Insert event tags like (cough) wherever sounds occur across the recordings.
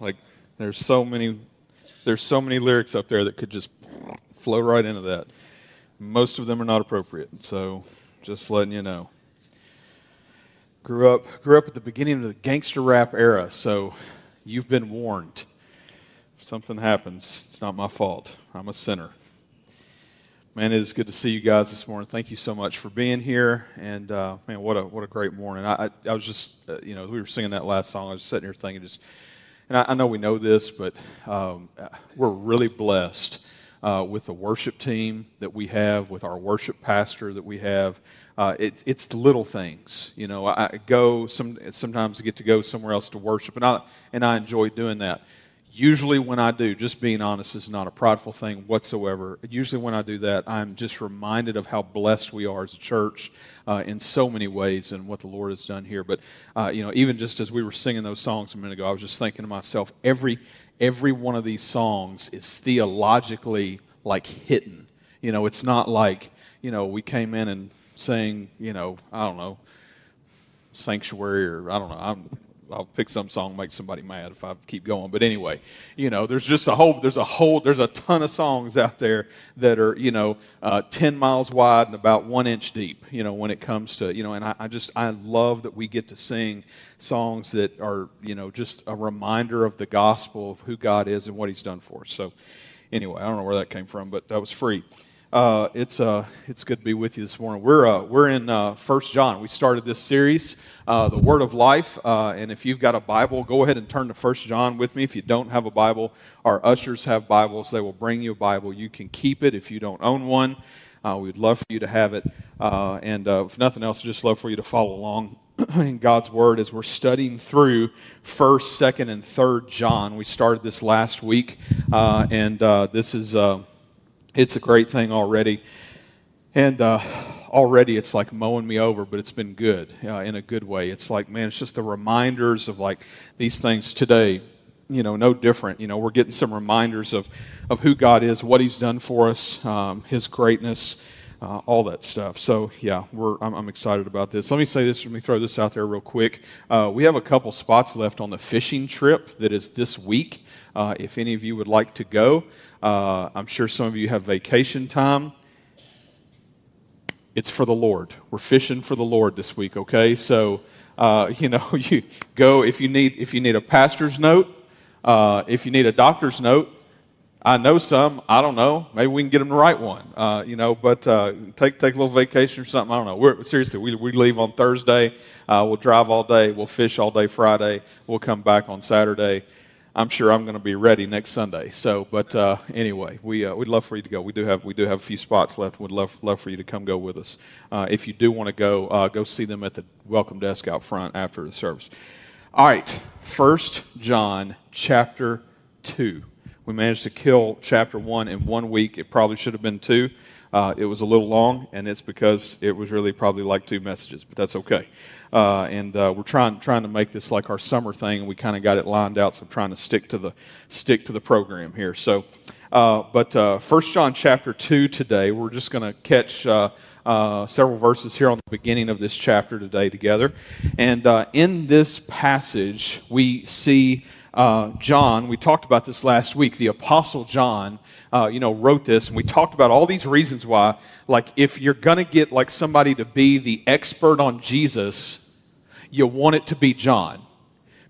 Like there's so many there's so many lyrics up there that could just flow right into that. Most of them are not appropriate. So just letting you know. Grew up grew up at the beginning of the gangster rap era, so you've been warned. If something happens, it's not my fault. I'm a sinner. Man, it is good to see you guys this morning. Thank you so much for being here. And uh, man, what a what a great morning. I, I, I was just, uh, you know, we were singing that last song. I was sitting here thinking, just, and I, I know we know this, but um, we're really blessed uh, with the worship team that we have, with our worship pastor that we have. Uh, it's it's the little things, you know. I go some sometimes I get to go somewhere else to worship, and I and I enjoy doing that usually when I do, just being honest is not a prideful thing whatsoever. Usually when I do that, I'm just reminded of how blessed we are as a church uh, in so many ways and what the Lord has done here. But uh, you know, even just as we were singing those songs a minute ago, I was just thinking to myself, every every one of these songs is theologically like hidden. You know, it's not like you know we came in and sang, you know, I don't know, sanctuary or I don't know. I'm, I'll pick some song, make somebody mad if I keep going. But anyway, you know, there's just a whole, there's a whole, there's a ton of songs out there that are, you know, uh, 10 miles wide and about one inch deep, you know, when it comes to, you know, and I, I just, I love that we get to sing songs that are, you know, just a reminder of the gospel of who God is and what He's done for us. So anyway, I don't know where that came from, but that was free. Uh, it's uh, it's good to be with you this morning. We're uh, we're in uh, First John. We started this series, uh, the Word of Life, uh, and if you've got a Bible, go ahead and turn to First John with me. If you don't have a Bible, our ushers have Bibles. They will bring you a Bible. You can keep it if you don't own one. we'd love for you to have it, and if nothing else, just love for you to follow along (clears throat) in God's Word as we're studying through First, Second, and Third John. We started this last week, and this is it's a great thing already. And uh, already it's like mowing me over, but it's been good uh, in a good way. It's like, man, it's just the reminders of like these things today, you know, no different. You know, we're getting some reminders of, of who God is, what He's done for us, um, His greatness. Uh, all that stuff. So yeah, we're, I'm, I'm, excited about this. Let me say this. Let me throw this out there real quick. Uh, we have a couple spots left on the fishing trip that is this week. Uh, if any of you would like to go, uh, I'm sure some of you have vacation time. It's for the Lord. We're fishing for the Lord this week, okay? So, uh, (laughs) you know, you go if you need if you need a pastor's note, uh, if you need a doctor's note. I know some. I don't know. Maybe we can get them to write one. Uh, you know, but uh, take take a little vacation or something. I don't know. We're, seriously, we, we leave on Thursday. Uh, we'll drive all day. We'll fish all day Friday. We'll come back on Saturday. I'm sure I'm going to be ready next Sunday. So, but uh, anyway, we uh, we'd love for you to go. We do have we do have a few spots left. We'd love love for you to come go with us. Uh, if you do want to go, uh, go see them at the welcome desk out front after the service. All right, First John chapter two. We managed to kill chapter one in one week. It probably should have been two. Uh, it was a little long, and it's because it was really probably like two messages, but that's okay. Uh, and uh, we're trying trying to make this like our summer thing, and we kind of got it lined out. So I'm trying to stick to the stick to the program here. So, uh, but uh, First John chapter two today, we're just going to catch. Uh, several verses here on the beginning of this chapter today together. And in this passage, we see John, we talked about this last week, the Apostle John uh, you know, wrote this, and we talked about all these reasons why. Like, if you're going to get like somebody to be the expert on Jesus, you want it to be John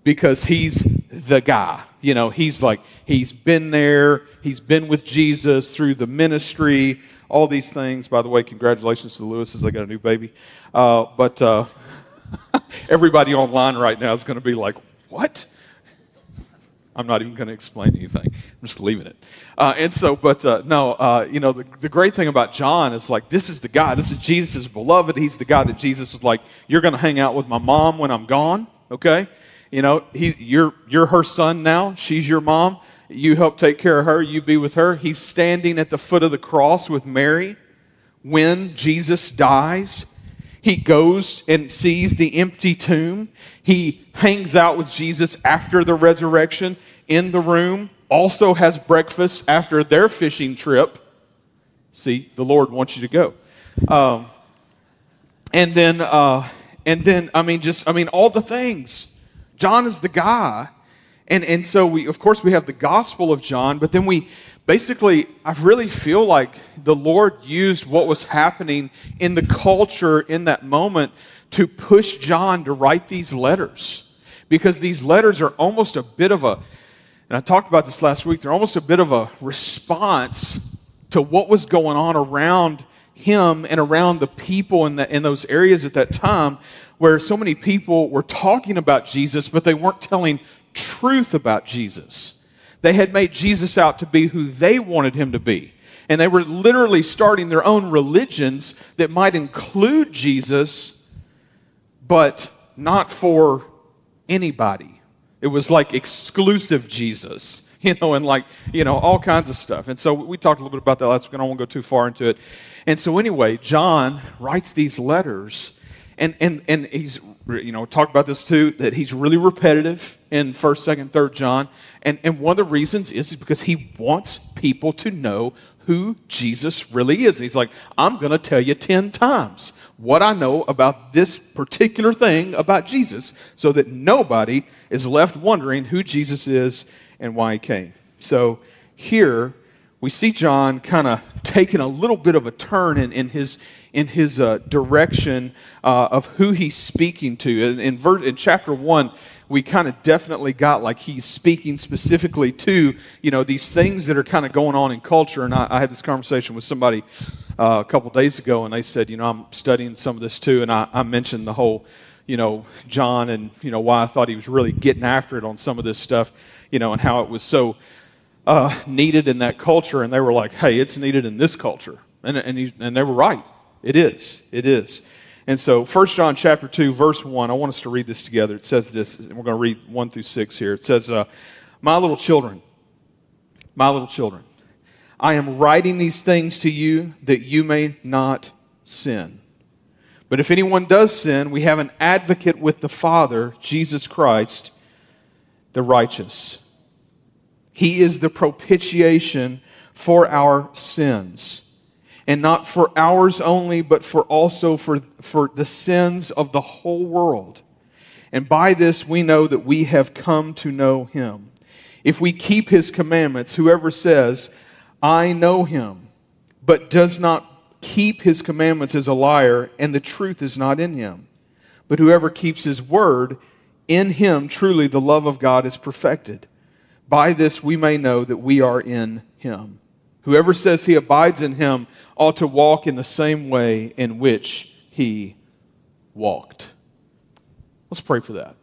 because he's the guy. You know, he's like, he's been there, he's been with Jesus through the ministry, all these things. By the way, congratulations to the Lewises, they got a new baby. Uh, but uh, (laughs) everybody online right now is going to be like, what? I'm not even going to explain anything. I'm just leaving it. Uh, and so, but uh, no, uh, you know, the, the great thing about John is like, this is the guy. This is Jesus' beloved. He's the guy that Jesus was like, you're going to hang out with my mom when I'm gone, okay? You know, he, you're, you're her son now. She's your mom. You help take care of her. You be with her. He's standing at the foot of the cross with Mary when Jesus dies. He goes and sees the empty tomb. He hangs out with Jesus after the resurrection in the room, also has breakfast after their fishing trip. See, the Lord wants you to go. Um, and then, uh, and then, I mean, just, I mean, all the things. John is the guy. And, and so we, of course, we have the Gospel of John, but then we basically, I really feel like the Lord used what was happening in the culture in that moment to push John to write these letters. Because these letters are almost a bit of a, and I talked about this last week, they're almost a bit of a response to what was going on around him and around the people in, the, in those areas at that time where so many people were talking about Jesus, but they weren't telling truth about Jesus. They had made Jesus out to be who they wanted him to be. And they were literally starting their own religions that might include Jesus, but not for anybody. It was like exclusive Jesus, (laughs) you know, and like, you know, all kinds of stuff. And so we talked a little bit about that last week. I to go too far into it. And so, anyway, John writes these letters, and, and, and he's, you know, talked about this too, that he's really repetitive in 1st, 2nd, 3rd John. And, and one of the reasons is because he wants people to know who Jesus really is. And he's like, I'm going to tell you 10 times what I know about this particular thing about Jesus so that nobody is left wondering who Jesus is and why he came. So here we see John kind of taking a little bit of a turn in, in his in his uh, direction uh, of who he's speaking to. In, in, ver- in chapter one, we kind of definitely got like he's speaking specifically to you know these things that are kind of going on in culture. And I, I had this conversation with somebody uh, a couple days ago, and they said, you know, I'm studying some of this too, and I, I mentioned the whole you know John and you know why I thought he was really getting after it on some of this stuff, you know, and how it was so uh, needed in that culture, and they were like, "Hey, it's needed in this culture," and and, he, and they were right. It is. It is. And so, 1 John chapter 2, verse 1, I want us to read this together. It says this, and we're going to read 1 through 6 here. It says, uh, My little children, my little children, I am writing these things to you that you may not sin. But if anyone does sin, we have an advocate with the Father, Jesus Christ, the righteous. He is the propitiation for our sins and not for ours only, but for also for, for the sins of the whole world. And by this we know that we have come to know him. If we keep his commandments, whoever says, I know him, but does not keep his commandments is a liar, and the truth is not in him. But whoever keeps his word, in him truly the love of God is perfected. By this we may know that we are in him. Whoever says he abides in him ought to walk in the same way in which he walked. Let's pray for that.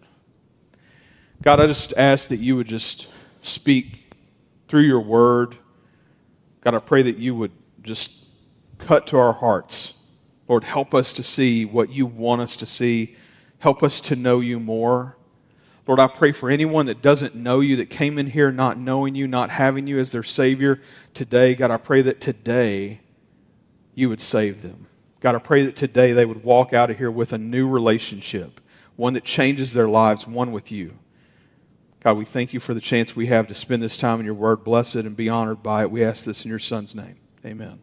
God, I just ask that you would just speak through your word. God, I pray that you would just cut to our hearts. Lord, help us to see what you want us to see. Help us to know you more. Lord, I pray for anyone that doesn't know you, that came in here not knowing you, not having you as their Savior today. God, I pray that today you would save them. God, I pray that today they would walk out of here with a new relationship, one that changes their lives, one with you. God, we thank you for the chance we have to spend this time in your word. Bless it and be honored by it. We ask this in your Son's name. Amen.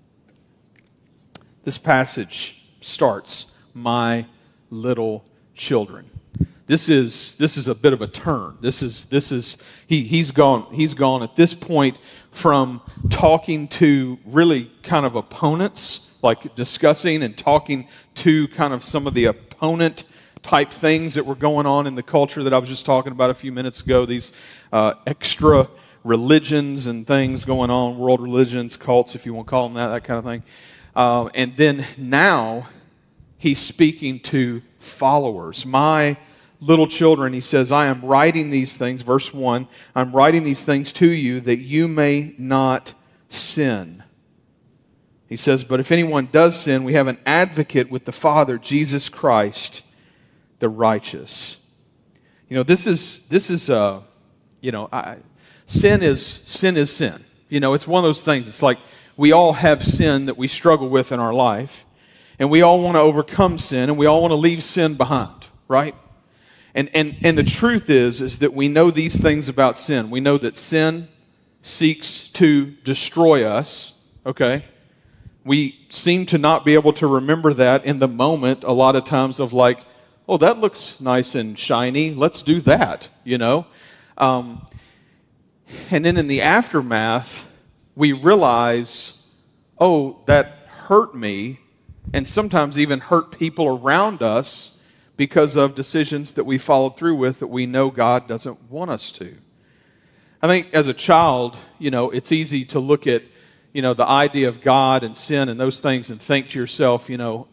This passage starts, My little children this is this is a bit of a turn. This is this is he he's gone he's gone at this point from talking to really kind of opponents, like discussing and talking to kind of some of the opponent type things that were going on in the culture that I was just talking about a few minutes ago. These uh, extra religions and things going on, world religions, cults, if you want to call them that, that kind of thing. Uh, and then now he's speaking to followers. My little children, he says, I am writing these things, verse 1, I'm writing these things to you that you may not sin. He says, But if anyone does sin, we have an advocate with the Father, Jesus Christ, the righteous. You know, this is, this is, uh, you know, I, sin is, sin is sin. You know, it's one of those things. It's like we all have sin that we struggle with in our life, and we all want to overcome sin, and we all want to leave sin behind, right? And, and, and the truth is, is that we know these things about sin. We know that sin seeks to destroy us, okay? We seem to not be able to remember that in the moment a lot of times of like, oh, that looks nice and shiny. Let's do that, you know? Um, and then in the aftermath, we realize, oh, that hurt me, and sometimes even hurt people around us because of decisions that we followed through with that we know God doesn't want us to. I think as a child, you know, it's easy to look at, you know, the idea of God and sin and those things and think to yourself, you know,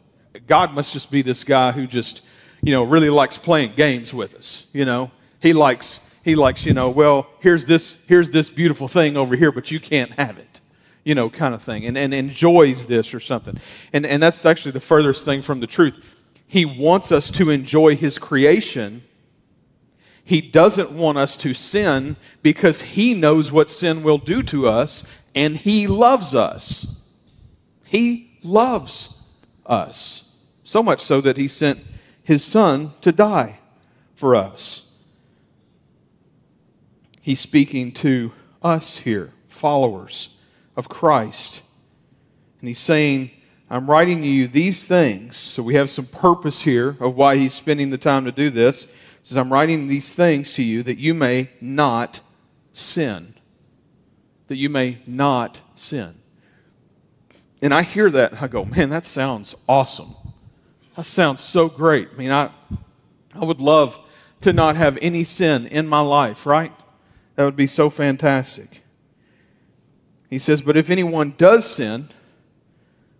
God must just be this guy who just, you know, really likes playing games with us. You know, he likes he likes, you know, well, here's this here's this beautiful thing over here, but you can't have it. You know, kind of thing, and, and enjoys this or something. And and that's actually the furthest thing from the truth. He wants us to enjoy his creation. He doesn't want us to sin because he knows what sin will do to us and he loves us. He loves us. So much so that he sent his son to die for us. He's speaking to us here, followers of Christ. And he's saying, I'm writing to you these things. So we have some purpose here of why he's spending the time to do this. He says, I'm writing these things to you that you may not sin. That you may not sin. And I hear that and I go, man, that sounds awesome. That sounds so great. I mean, I, I would love to not have any sin in my life, right? That would be so fantastic. He says, But if anyone does sin,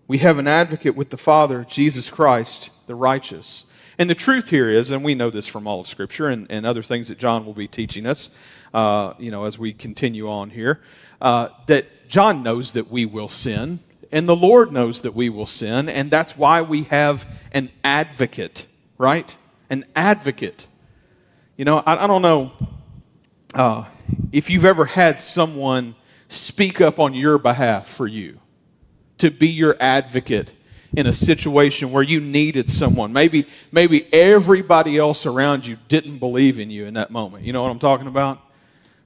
we have an advocate with the Father, Jesus Christ, the righteous. And the truth here is, and we know this from all of Scripture and, and other things that John will be teaching us, uh, you know, as we continue on here, uh, that John knows that we will sin and the Lord knows that we will sin, and that's why we have an advocate, right? An advocate. You know, I, I don't know uh, if you've ever had someone speak up on your behalf for you, to be your advocate in a situation where you needed someone. Maybe, maybe everybody else around you didn't believe in you in that moment. You know what I'm talking about?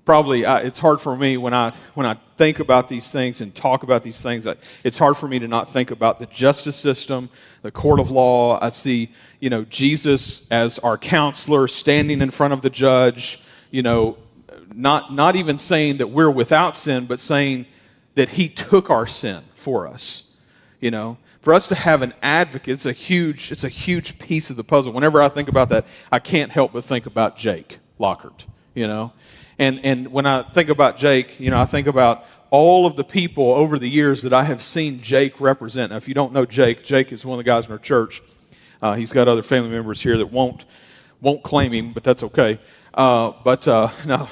Probably uh, it's hard for me when I when I think about these things and talk about these things. I, it's hard for me to not think about the justice system, the court of law. I see you know Jesus as our counselor standing in front of the judge. You know, not not even saying that we're without sin, but saying that He took our sin for us. You know, for us to have an advocate, it's a huge it's a huge piece of the puzzle. Whenever I think about that, I can't help but think about Jake Lockhart. You know and, and when I think about Jake, you know, I think about all of the people over the years that I have seen Jake represent. Now, if you don't know Jake, Jake is one of the guys in our church. Uh, he's got other family members here that won't won't claim him, but that's okay. Uh, but uh, (laughs) no,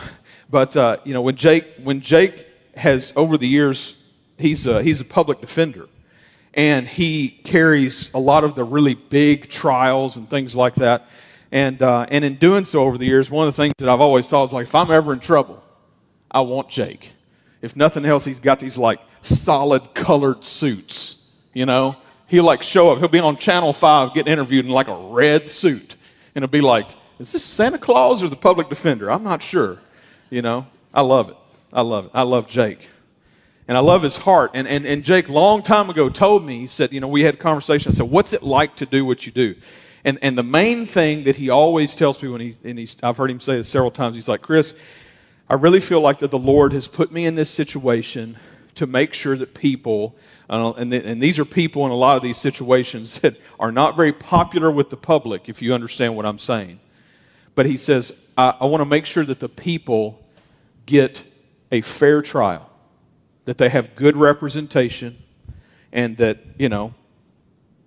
but uh, you know, when Jake when Jake has over the years, he's a, he's a public defender, and he carries a lot of the really big trials and things like that. And, uh, and in doing so over the years, one of the things that I've always thought is like, if I'm ever in trouble, I want Jake. If nothing else, he's got these like solid colored suits, you know? He'll like show up, he'll be on Channel 5 getting interviewed in like a red suit. And it'll be like, is this Santa Claus or the public defender? I'm not sure. You know, I love it. I love it. I love Jake. And I love his heart. And, and, and Jake, long time ago, told me, he said, you know, we had a conversation. I said, what's it like to do what you do? And, and the main thing that he always tells me when he, and he's, I've heard him say this several times, he's like, Chris, I really feel like that the Lord has put me in this situation to make sure that people, uh, and, th- and these are people in a lot of these situations (laughs) that are not very popular with the public, if you understand what I'm saying. But he says, I, I want to make sure that the people get a fair trial, that they have good representation, and that, you know,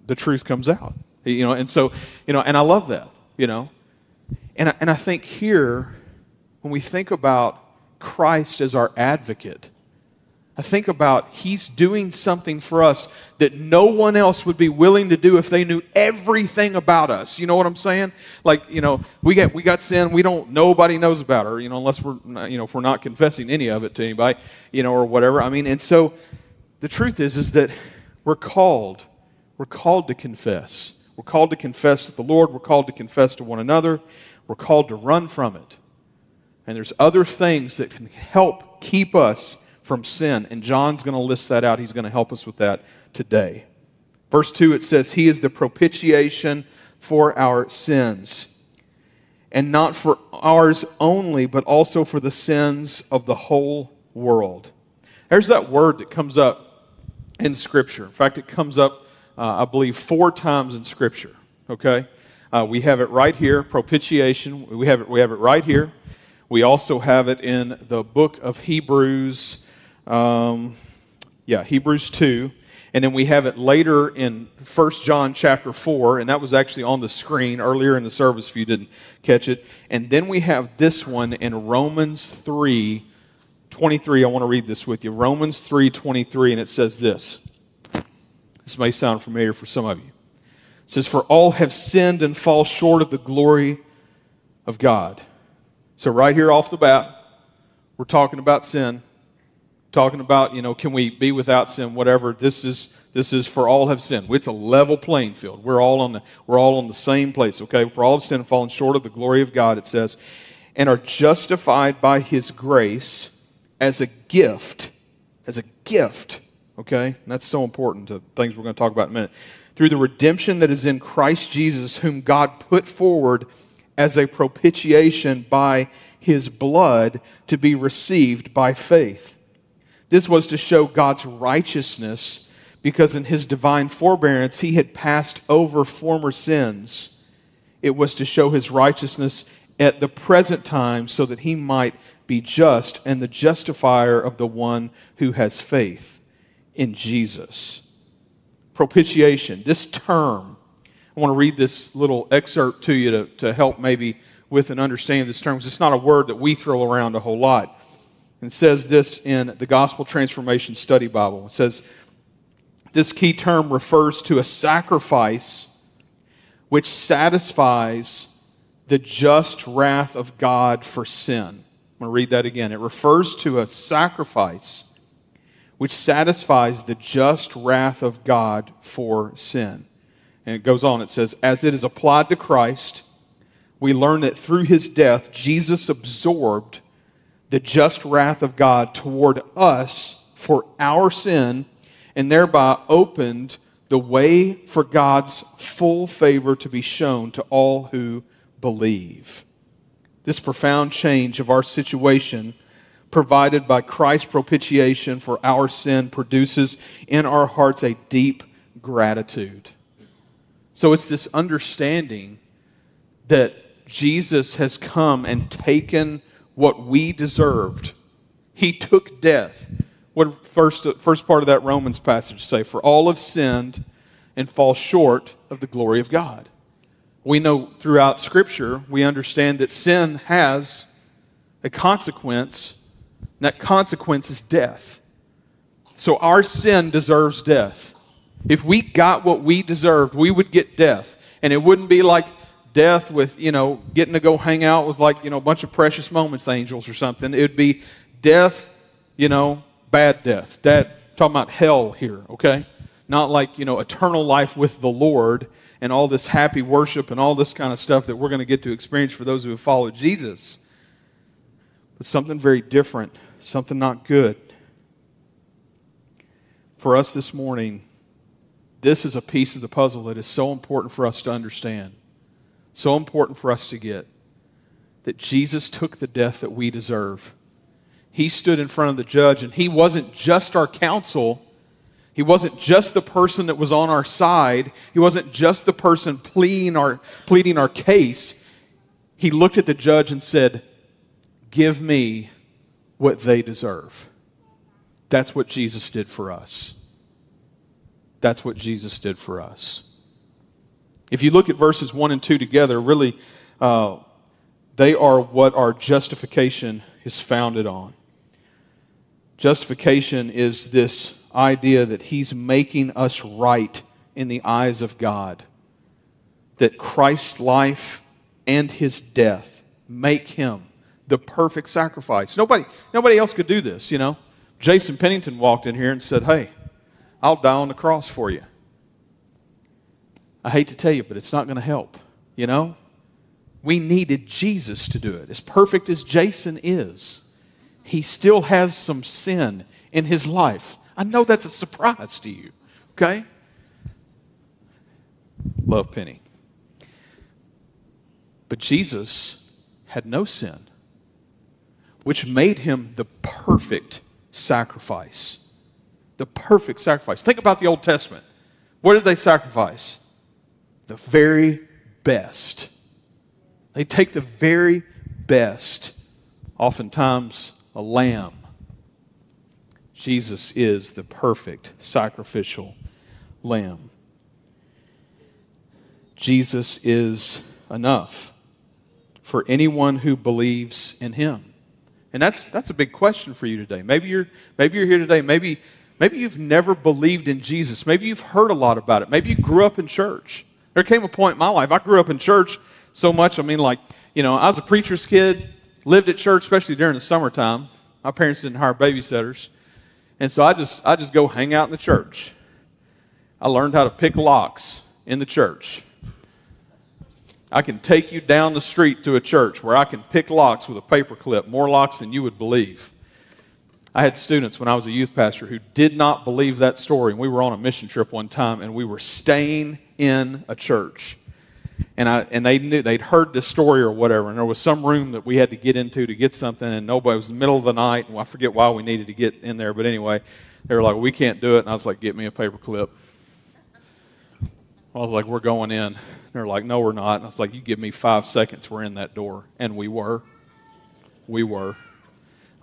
the truth comes out. You know, and so, you know, and I love that, you know. And I, and I think here, when we think about Christ as our advocate, I think about He's doing something for us that no one else would be willing to do if they knew everything about us. You know what I'm saying? Like, you know, we got we got sin, we don't nobody knows about her, you know, unless we're you know, if we're not confessing any of it to anybody, you know, or whatever. I mean, and so the truth is is that we're called, we're called to confess. We're called to confess to the Lord. We're called to confess to one another. We're called to run from it. And there's other things that can help keep us from sin. And John's going to list that out. He's going to help us with that today. Verse 2, it says, He is the propitiation for our sins. and not for ours only, but also for the sins of the whole world. There's that word that comes up in Scripture. In fact, it comes up, uh, I believe, four times in Scripture. Okay? Uh, we have it right here, propitiation. We have it, we have it right here. We also have it in the book of Hebrews. Um, yeah, Hebrews 2. And then we have it later in 1 John chapter 4, and that was actually on the screen earlier in the service if you didn't catch it. And then we have this one in Romans 3 23. I want to read this with you. Romans 3 23, and it says this. This may sound familiar for some of you. It says, For all have sinned and fall short of the glory of God. So, right here off the bat, we're talking about sin talking about, you know, can we be without sin, whatever. This is this is for all have sinned. It's a level playing field. We're all on the we're all on the same place, okay? For all have sinned and fallen short of the glory of God, it says, and are justified by his grace as a gift. As a gift. Okay? That's so important to things we're going to talk about in a minute. Through the redemption that is in Christ Jesus, whom God put forward as a propitiation by his blood to be received by faith. This was to show God's righteousness because in his divine forbearance he had passed over former sins. It was to show his righteousness at the present time so that he might be just and the justifier of the one who has faith in Jesus. Propitiation, this term, I want to read this little excerpt to you to, to help maybe with an understanding of this term. Because it's not a word that we throw around a whole lot and says this in the Gospel Transformation Study Bible. It says, This key term refers to a sacrifice which satisfies the just wrath of God for sin. I'm going to read that again. It refers to a sacrifice which satisfies the just wrath of God for sin. And it goes on, it says, As it is applied to Christ, we learn that through his death, Jesus absorbed the just wrath of God toward us for our sin and thereby opened the way for God's full favor to be shown to all who believe. This profound change of our situation provided by Christ's propitiation for our sin produces in our hearts a deep gratitude. So it's this understanding that Jesus has come and taken what we deserved. He took death. What first, first part of that Romans passage say? For all have sinned and fall short of the glory of God. We know throughout Scripture, we understand that sin has a consequence. That consequence is death. So our sin deserves death. If we got what we deserved, we would get death. And it wouldn't be like death with, you know, getting to go hang out with like, you know, a bunch of precious moments angels or something. It would be death, you know, bad death. That talking about hell here, okay? Not like, you know, eternal life with the Lord and all this happy worship and all this kind of stuff that we're going to get to experience for those who have followed Jesus. But something very different, something not good. For us this morning, this is a piece of the puzzle that is so important for us to understand. So important for us to get that Jesus took the death that we deserve. He stood in front of the judge, and he wasn't just our counsel. He wasn't just the person that was on our side. He wasn't just the person pleading our, pleading our case. He looked at the judge and said, Give me what they deserve. That's what Jesus did for us. That's what Jesus did for us. If you look at verses 1 and 2 together, really, uh, they are what our justification is founded on. Justification is this idea that He's making us right in the eyes of God, that Christ's life and His death make Him the perfect sacrifice. Nobody, nobody else could do this, you know. Jason Pennington walked in here and said, Hey, I'll die on the cross for you. I hate to tell you, but it's not going to help. You know? We needed Jesus to do it. As perfect as Jason is, he still has some sin in his life. I know that's a surprise to you, okay? Love Penny. But Jesus had no sin, which made him the perfect sacrifice. The perfect sacrifice. Think about the Old Testament. What did they sacrifice? The very best. They take the very best, oftentimes a lamb. Jesus is the perfect sacrificial lamb. Jesus is enough for anyone who believes in him. And that's, that's a big question for you today. Maybe you're, maybe you're here today. Maybe, maybe you've never believed in Jesus. Maybe you've heard a lot about it. Maybe you grew up in church. There came a point in my life, I grew up in church so much. I mean, like, you know, I was a preacher's kid, lived at church, especially during the summertime. My parents didn't hire babysitters. And so I just, I just go hang out in the church. I learned how to pick locks in the church. I can take you down the street to a church where I can pick locks with a paper clip, more locks than you would believe. I had students when I was a youth pastor who did not believe that story. And we were on a mission trip one time and we were staying in a church. And, I, and they knew they'd heard this story or whatever, and there was some room that we had to get into to get something, and nobody was in the middle of the night, and I forget why we needed to get in there, but anyway, they were like, "We can't do it," and I was like, "Get me a paper clip." I was like, "We're going in." They're like, "No, we're not." And I was like, "You give me five seconds, we're in that door," and we were. We were.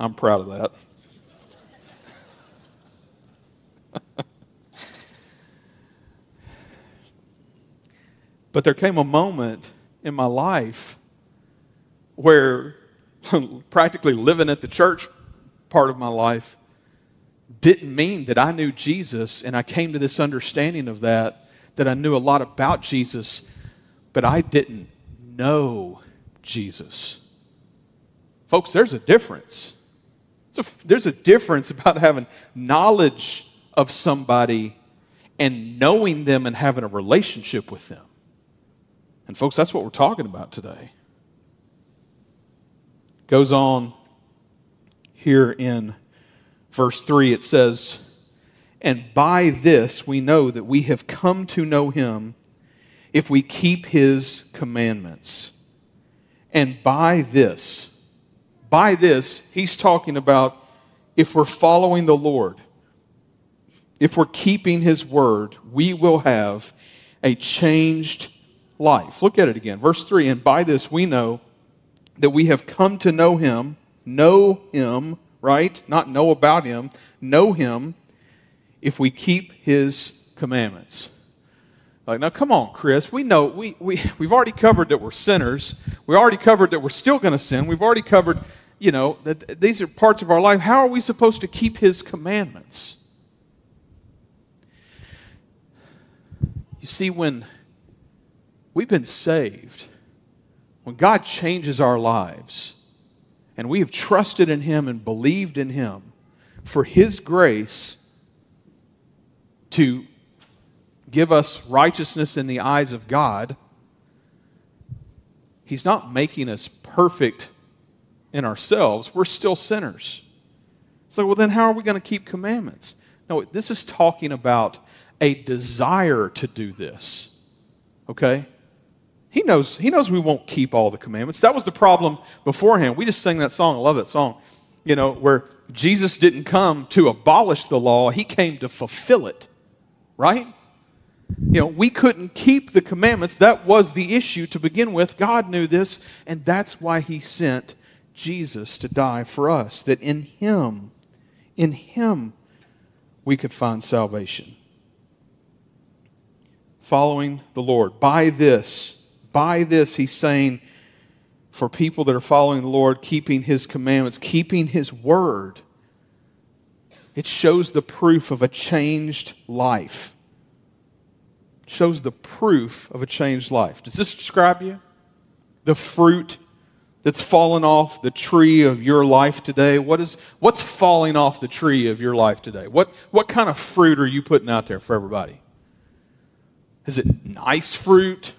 I'm proud of that. (laughs) But there came a moment in my life where (laughs) practically living at the church part of my life didn't mean that I knew Jesus, and I came to this understanding of that, that I knew a lot about Jesus, but I didn't know Jesus. Folks, there's a difference. A, there's a difference about having knowledge of somebody and knowing them and having a relationship with them. And, folks, that's what we're talking about today. Goes on here in verse 3, it says, And by this we know that we have come to know him if we keep his commandments. And by this, by this, he's talking about if we're following the Lord, if we're keeping his word, we will have a changed life. Look at it again. Verse 3 And by this we know that we have come to know him, know him, right? Not know about him, know him if we keep his commandments. Like, now come on, Chris. We know, we, we, (laughs) we've already covered that we're sinners. We already covered that we're still going to sin. We've already covered, you know, that these are parts of our life. How are we supposed to keep his commandments? You see, when We've been saved. When God changes our lives and we have trusted in Him and believed in Him for His grace to give us righteousness in the eyes of God, He's not making us perfect in ourselves. We're still sinners. So, well, then how are we going to keep commandments? No, this is talking about a desire to do this. Okay? He knows, he knows we won't keep all the commandments. That was the problem beforehand. We just sang that song. I love that song. You know, where Jesus didn't come to abolish the law, he came to fulfill it. Right? You know, we couldn't keep the commandments. That was the issue to begin with. God knew this, and that's why he sent Jesus to die for us, that in him, in him, we could find salvation. Following the Lord. By this, by this, he's saying, for people that are following the Lord, keeping his commandments, keeping his word, it shows the proof of a changed life. It shows the proof of a changed life. Does this describe you? The fruit that's fallen off the tree of your life today? What is, what's falling off the tree of your life today? What, what kind of fruit are you putting out there for everybody? Is it nice fruit?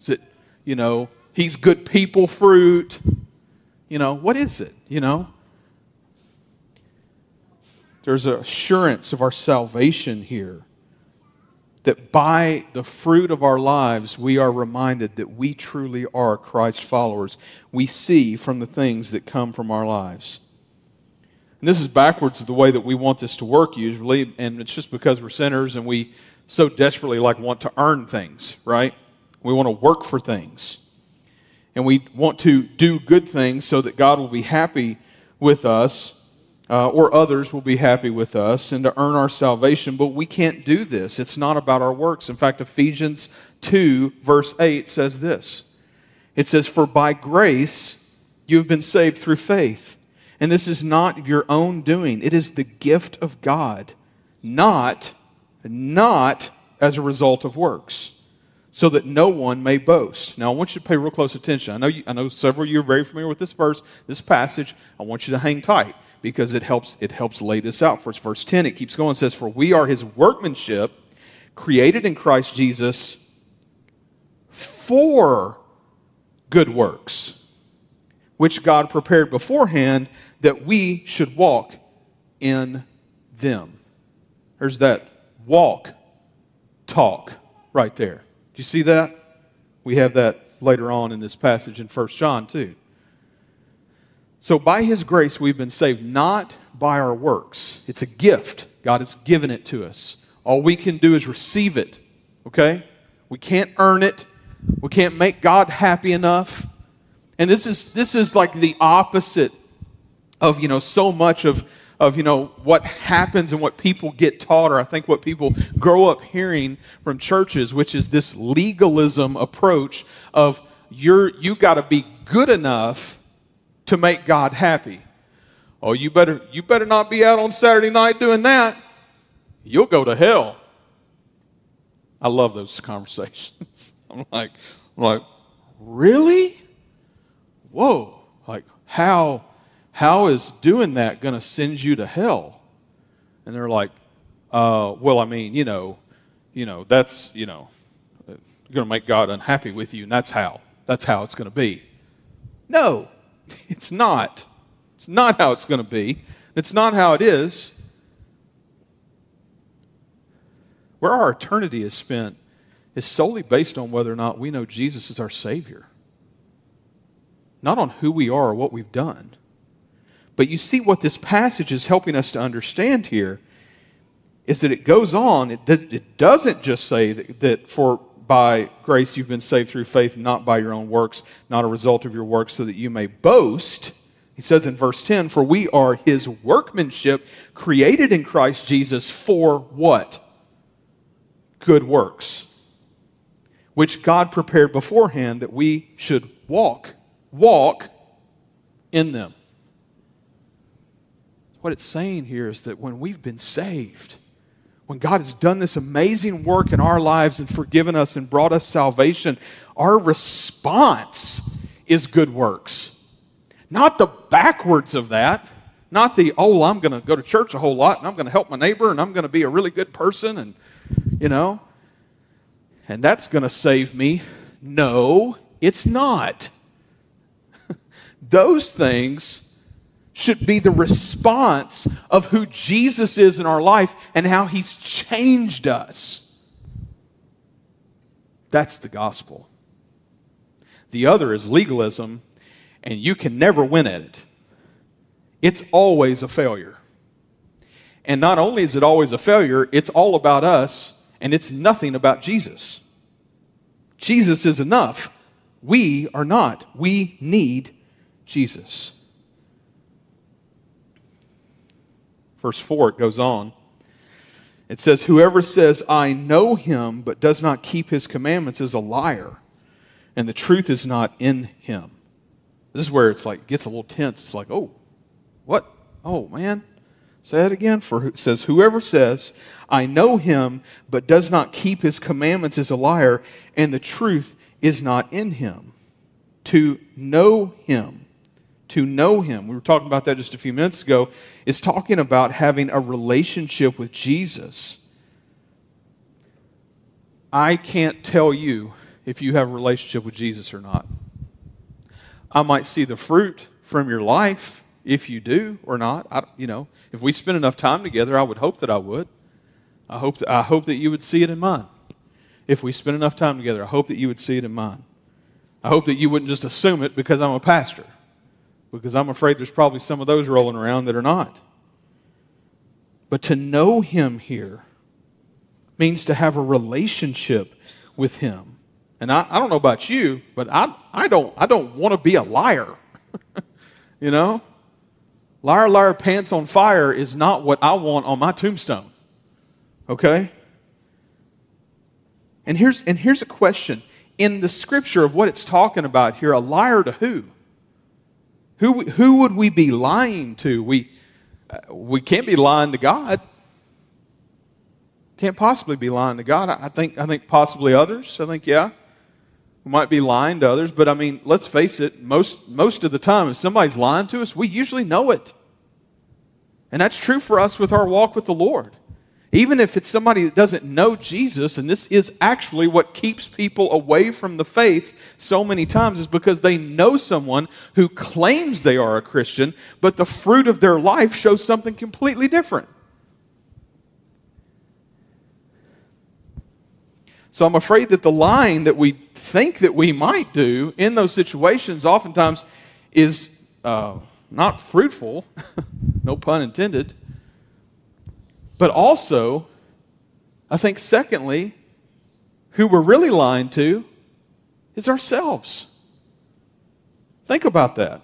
Is it, you know, he's good people fruit? You know, what is it? You know? There's an assurance of our salvation here that by the fruit of our lives, we are reminded that we truly are Christ followers. We see from the things that come from our lives. And this is backwards the way that we want this to work usually, and it's just because we're sinners and we so desperately like want to earn things, right? We want to work for things. And we want to do good things so that God will be happy with us uh, or others will be happy with us and to earn our salvation, but we can't do this. It's not about our works. In fact, Ephesians 2, verse 8 says this It says, For by grace you have been saved through faith. And this is not your own doing, it is the gift of God, not, not as a result of works, so that no one may boast. Now, I want you to pay real close attention. I know, you, I know several of you are very familiar with this verse, this passage. I want you to hang tight because it helps it helps lay this out First. Verse 10, it keeps going, it says, For we are his workmanship, created in Christ Jesus for good works, which God prepared beforehand that we should walk in them. There's that walk, talk right there. Do you see that? We have that later on in this passage in 1 John too. So, by His grace, we've been saved not by our works. It's a gift. God has given it to us. All we can do is receive it, okay? We can't earn it. We can't make God happy enough. And this is, this is like the opposite of, you know, so much of, of, you know, what happens and what people get taught, or I think what people grow up hearing from churches, which is this legalism approach of you're, you got to be good enough to make God happy. Oh, you better you better not be out on Saturday night doing that. You'll go to hell. I love those (laughs) conversations. I'm like, I'm like, really? Whoa! Like, how how is doing that going to send you to hell? And they're like, uh, well, I mean, you know, you know, that's you know, going to make God unhappy with you, and that's how that's how it's going to be. No, (laughs) It's not. It's not how it's going to be. It's not how it is. Where our eternity is spent is solely based on whether or not we know Jesus is our Savior, not on who we are or what we've done. But you see, what this passage is helping us to understand here is that it goes on, it, does, doesn't just say that, that for by grace you've been saved through faith, not by your own works, not a result of your works, so that you may boast. He says in verse 10, For we are his workmanship, created in Christ Jesus for what? Good works, which God prepared beforehand that we should walk, walk in them. What it's saying here is that when we've been saved, when God has done this amazing work in our lives and forgiven us and brought us salvation, our response is good works. Not the backwards of that. Not the, oh, I'm going to go to church a whole lot and I'm going to help my neighbor and I'm going to be a really good person and, you know, and that's going to save me. No, it's not. (laughs) Those things should be the response of who Jesus is in our life and how he's changed us. That's the gospel. The other is legalism, and you can never win at it. It's always a failure. And not only is it always a failure, it's all about us, and it's nothing about Jesus. Jesus is enough. We are not. We need Jesus. Verse 4, it goes on. It says, Whoever says, I know him, but does not keep his commandments is a liar, and the truth is not in him. This is where it's like, gets a little tense. It's like, oh, what? Oh, man. Say that again. For it says, Whoever says, I know him, but does not keep his commandments is a liar, and the truth is not in him. To know him to know Him. We were talking about that just a few minutes ago. Is talking about having a relationship with Jesus. I can't tell you if you have a relationship with Jesus or not. I might see the fruit from your life if you do or not. I, you know, if we spend enough time together, I would hope that I would. I hope that, I hope that you would see it in mine. if we spend enough time together. I hope that you would see it in mine. I hope that you wouldn't just assume it because I'm a pastor, because I'm afraid there's probably some of those rolling around that are not. But to know Him here means to have a relationship with Him. And I, I don't know about you, but I, I don't, I don't want to be a liar. (laughs) you know? Liar, liar, pants on fire is not what I want on my tombstone. Okay? And here's, and here's a question. In the scripture of what it's talking about here, a liar to who? Who, who would we be lying to? We, uh, we can't be lying to God. Can't possibly be lying to God. I think, I think possibly others. I think, yeah. We might be lying to others, but I mean, let's face it, most, most of the time, if somebody's lying to us, we usually know it. And that's true for us with our walk with the Lord. Even if it's somebody that doesn't know Jesus, and this is actually what keeps people away from the faith so many times, is because they know someone who claims they are a Christian, but the fruit of their life shows something completely different. So I'm afraid that the lying that we think that we might do in those situations oftentimes is uh, not fruitful, (laughs) no pun intended but also, I think, secondly, who we're really lying to is ourselves. Think about that.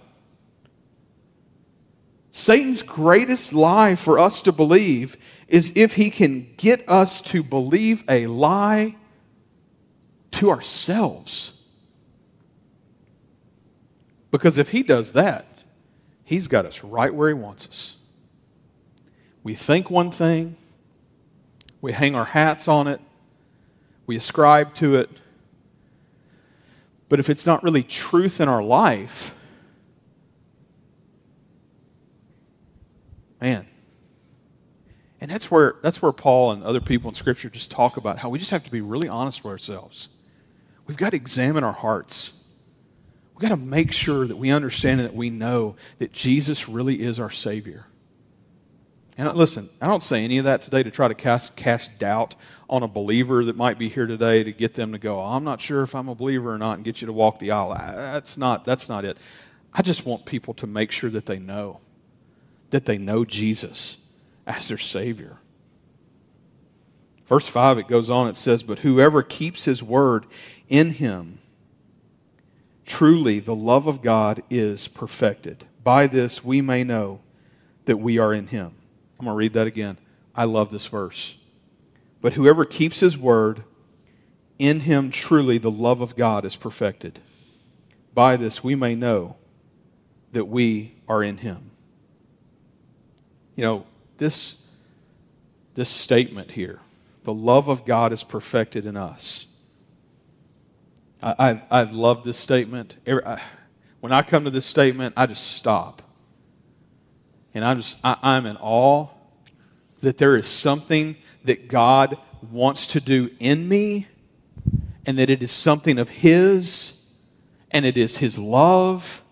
Satan's greatest lie for us to believe is if he can get us to believe a lie to ourselves. Because if he does that, he's got us right where he wants us. We think one thing, we hang our hats on it, we ascribe to it. But if it's not really truth in our life, man. And that's where that's where Paul and other people in scripture just talk about how we just have to be really honest with ourselves. We've got to examine our hearts. We've got to make sure that we understand and that we know that Jesus really is our Savior. And listen, I don't say any of that today to try to cast, cast doubt on a believer that might be here today to get them to go, oh, I'm not sure if I'm a believer or not, and get you to walk the aisle. That's not, that's not it. I just want people to make sure that they know, that they know Jesus as their Savior. Verse 5, it goes on, it says, But whoever keeps his word in him, truly the love of God is perfected. By this we may know that we are in him. I'm going to read that again. I love this verse. But whoever keeps his word, in him truly the love of God is perfected. By this we may know that we are in him. You know, this, this statement here, the love of God is perfected in us. I, I, love this statement. When I come to this statement, I just stop and I'm just, I, I'm in awe that there is something that God wants to do in me, and that it is something of His, and it is His love,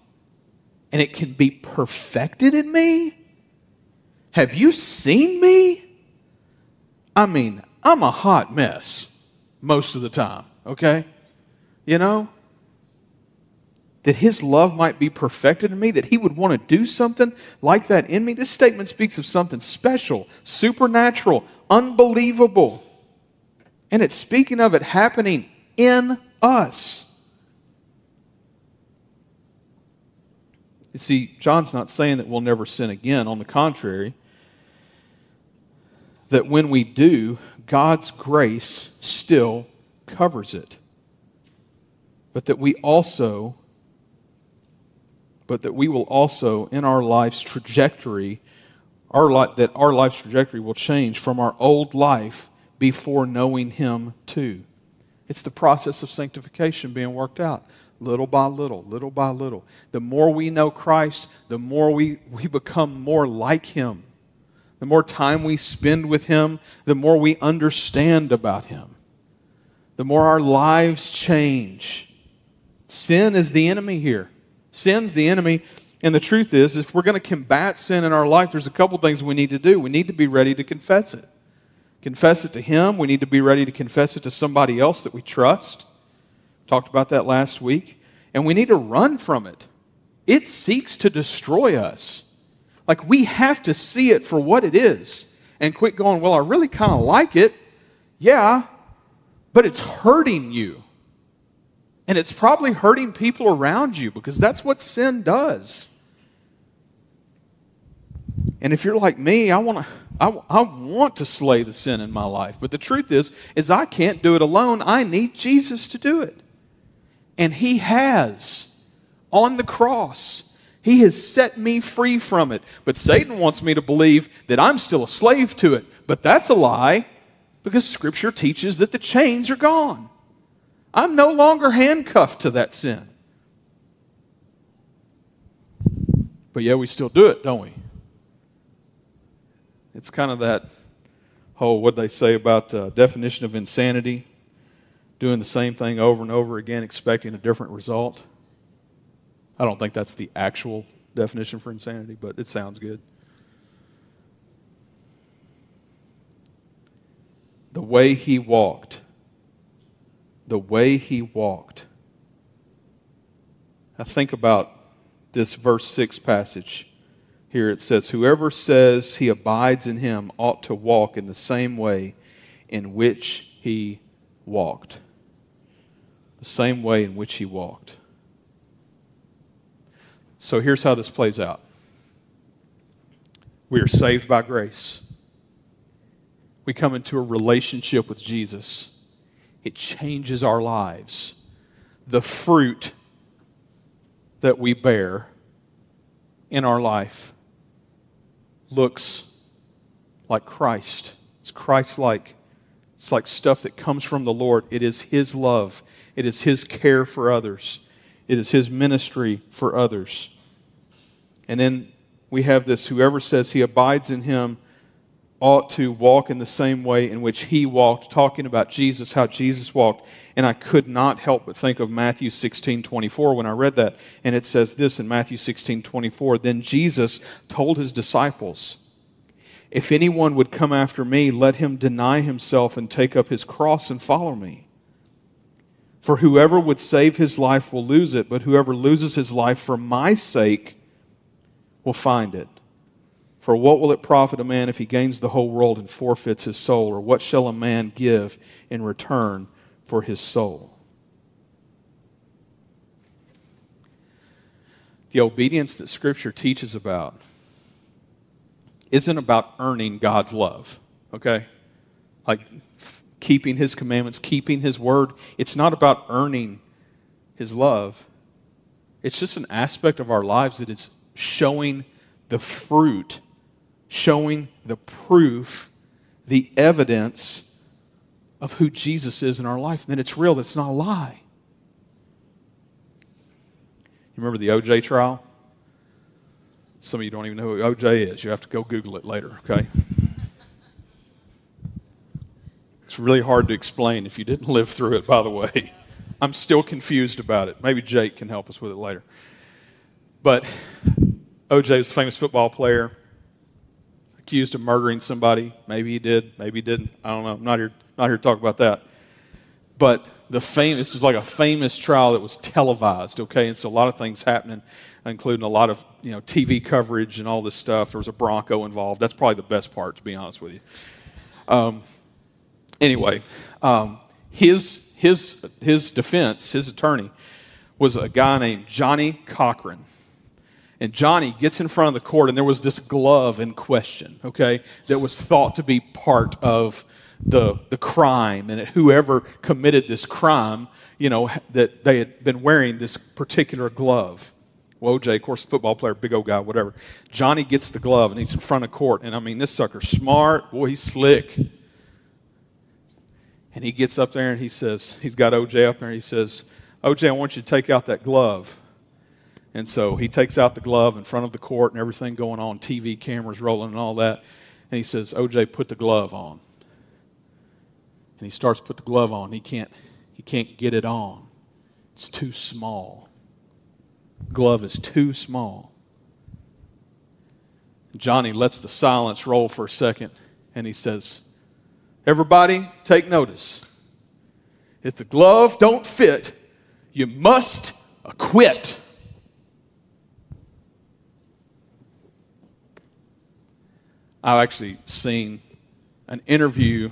and it can be perfected in me. Have you seen me? I mean, I'm a hot mess most of the time, okay? You know? That his love might be perfected in me, that he would want to do something like that in me. This statement speaks of something special, supernatural, unbelievable. And it's speaking of it happening in us. You see, John's not saying that we'll never sin again. On the contrary, that when we do, God's grace still covers it. But that we also but that we will also, in our life's trajectory, our that our life's trajectory will change from our old life before knowing Him too. It's the process of sanctification being worked out little by little, little by little. The more we know Christ, the more we, we become more like Him. The more time we spend with Him, the more we understand about Him. The more our lives change. Sin is the enemy here. Sin's the enemy. And the truth is, if we're going to combat sin in our life, there's a couple things we need to do. We need to be ready to confess it. confess it to Him. We need to be ready to confess it to somebody else that we trust. Talked about that last week. And we need to run from it. It seeks to destroy us. Like we have to see it for what it is and quit going, well, I really kind of like it. Yeah, but it's hurting you. And it's probably hurting people around you because that's what sin does. And if you're like me, I want to I, I want to slay the sin in my life. But the truth is is I can't do it alone. I need Jesus to do it. And he has on the cross. He has set me free from it. But Satan wants me to believe that I'm still a slave to it. But that's a lie because scripture teaches that the chains are gone. I'm no longer handcuffed to that sin. But yeah, we still do it, don't we? It's kind of that whole, what they say about uh, definition of insanity, doing the same thing over and over again, expecting a different result. I don't think that's the actual definition for insanity, but it sounds good. The way he walked, the way he walked. I think about this verse 6 passage here it says, Whoever says he abides in him ought to walk in the same way in which he walked. The same way in which he walked. So here's how this plays out we are saved by grace, we come into a relationship with Jesus, it changes our lives. The fruit that we bear in our life looks like Christ. It's Christ like. It's like stuff that comes from the Lord. It is His love, it is His care for others, it is His ministry for others. And then we have this whoever says he abides in Him ought to walk in the same way in which he walked, talking about Jesus, how Jesus walked. And I could not help but think of Matthew 16 24 when I read that. And it says this in Matthew 16 24 Then Jesus told his disciples, If anyone would come after me, let him deny himself and take up his cross and follow me. For whoever would save his life will lose it, but whoever loses his life for my sake will find it. For what will it profit a man if he gains the whole world and forfeits his soul? Or what shall a man give in return for his soul? The obedience that Scripture teaches about isn't about earning God's love, okay? Like keeping His commandments, keeping His word. It's not about earning His love, it's just an aspect of our lives that is showing the fruit showing the proof, the evidence of who Jesus is in our life. Then it's real, it's not a lie. You remember the OJ trial? Some of you don't even know who OJ is. You have to go Google it later, okay? (laughs) It's really hard to explain if you didn't live through it, by the way. I'm still confused about it. Maybe Jake can help us with it later. But OJ was a famous football player accused of murdering somebody. Maybe he did, maybe he didn't. I don't know. I'm not here, not here to talk about that. But the famous, this is like a famous trial that was televised, okay? And so a lot of things happening, including a lot of you know TV coverage and all this stuff. There was a Bronco involved. That's probably the best part, to be honest with you. Um, anyway, um, his his his defense, his attorney, was a guy named Johnnie Cochran. And Johnnie gets in front of the court, and there was this glove in question, okay, that was thought to be part of the, the crime. And whoever committed this crime, you know, that they had been wearing this particular glove. Well, OJ, of course, football player, big old guy, whatever. Johnnie gets the glove, and he's in front of court. And I mean, this sucker's smart. Boy, he's slick. And he gets up there and he says, he's got OJ up there, and he says, OJ, I want you to take out that glove. And so he takes out the glove in front of the court and everything going on, TV cameras rolling and all that. And he says, OJ, put the glove on. And he starts to put the glove on. He can't, he can't get it on. It's too small. Glove is too small. Johnnie lets the silence roll for a second and he says, Everybody, take notice. If the glove don't fit, you must acquit. I've actually seen an interview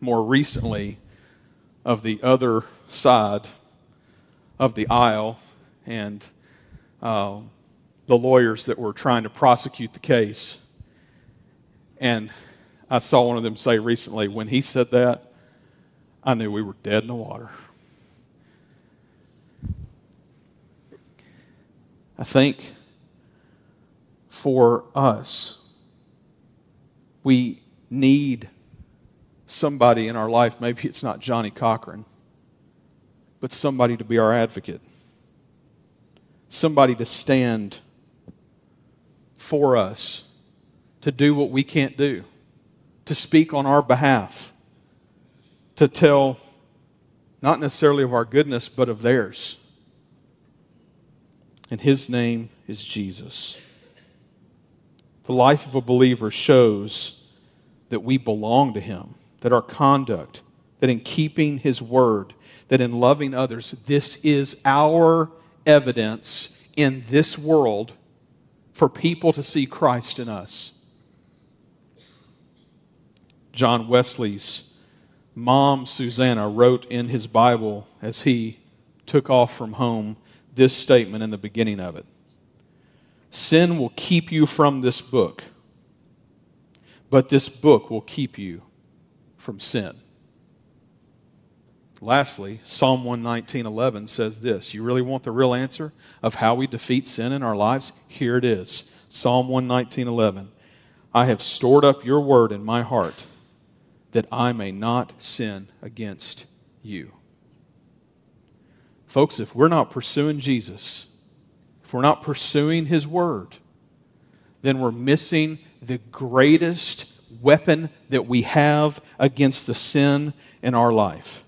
more recently of the other side of the aisle and uh, the lawyers that were trying to prosecute the case. And I saw one of them say recently, when he said that, I knew we were dead in the water. I think for us, we need somebody in our life. Maybe it's not Johnnie Cochran, but somebody to be our advocate, somebody to stand for us, to do what we can't do, to speak on our behalf, to tell not necessarily of our goodness, but of theirs. And his name is Jesus. The life of a believer shows that we belong to him, that our conduct, that in keeping his word, that in loving others, this is our evidence in this world for people to see Christ in us. John Wesley's mom, Susanna, wrote in his Bible as he took off from home this statement in the beginning of it Sin will keep you from this book, but this book will keep you from sin. Lastly, Psalm 119:11 says this. You really want the real answer of how we defeat sin in our lives? Here it is. Psalm 119:11. I have stored up your word in my heart that I may not sin against you. Folks, if we're not pursuing Jesus, if we're not pursuing his word, then we're missing the greatest weapon that we have against the sin in our life.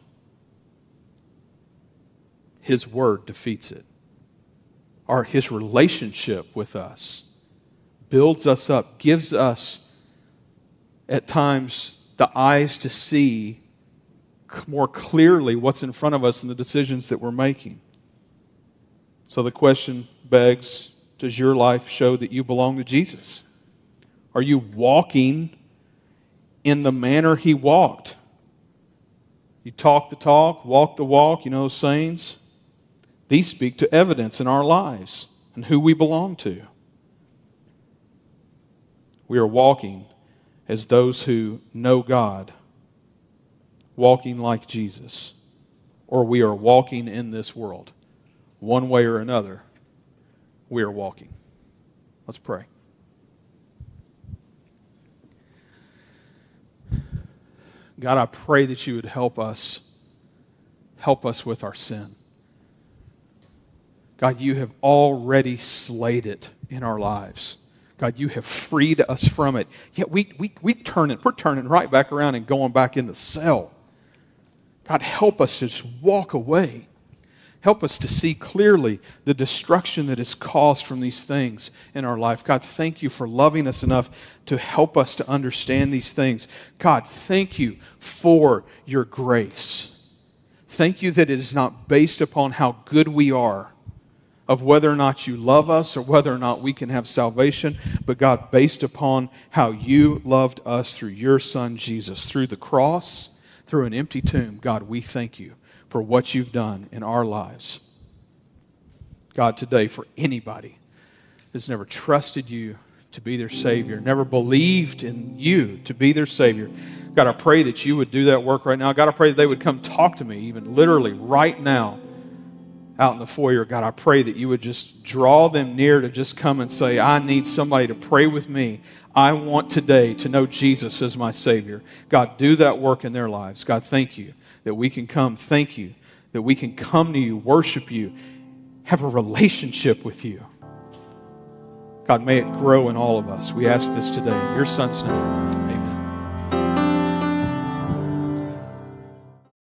His word defeats it. Our, his relationship with us builds us up, gives us at times the eyes to see more clearly what's in front of us and the decisions that we're making. So the question begs Does your life show that you belong to Jesus? Are you walking in the manner he walked? You talk the talk, walk the walk, you know those sayings? These speak to evidence in our lives and who we belong to. We are walking as those who know God, walking like Jesus, or we are walking in this world. One way or another, we are walking. Let's pray. God, I pray that you would help us, help us with our sin. God, you have already slayed it in our lives. God, you have freed us from it. Yet we, we, we turn it, we're turning right back around and going back in the cell. God, help us to just walk away. Help us to see clearly the destruction that is caused from these things in our life. God, thank you for loving us enough to help us to understand these things. God, thank you for your grace. Thank you that it is not based upon how good we are of whether or not you love us or whether or not we can have salvation, but God, based upon how you loved us through your Son Jesus, through the cross, through an empty tomb. God, we thank you for what you've done in our lives. God, today, for anybody that's never trusted you to be their Savior, never believed in you to be their Savior, God, I pray that you would do that work right now. God, I pray that they would come talk to me, even literally right now out in the foyer, God, I pray that you would just draw them near to just come and say, I need somebody to pray with me. I want today to know Jesus as my Savior. God, do that work in their lives. God, thank you that we can come. Thank you that we can come to you, worship you, have a relationship with you. God, may it grow in all of us. We ask this today in your Son's name. Amen.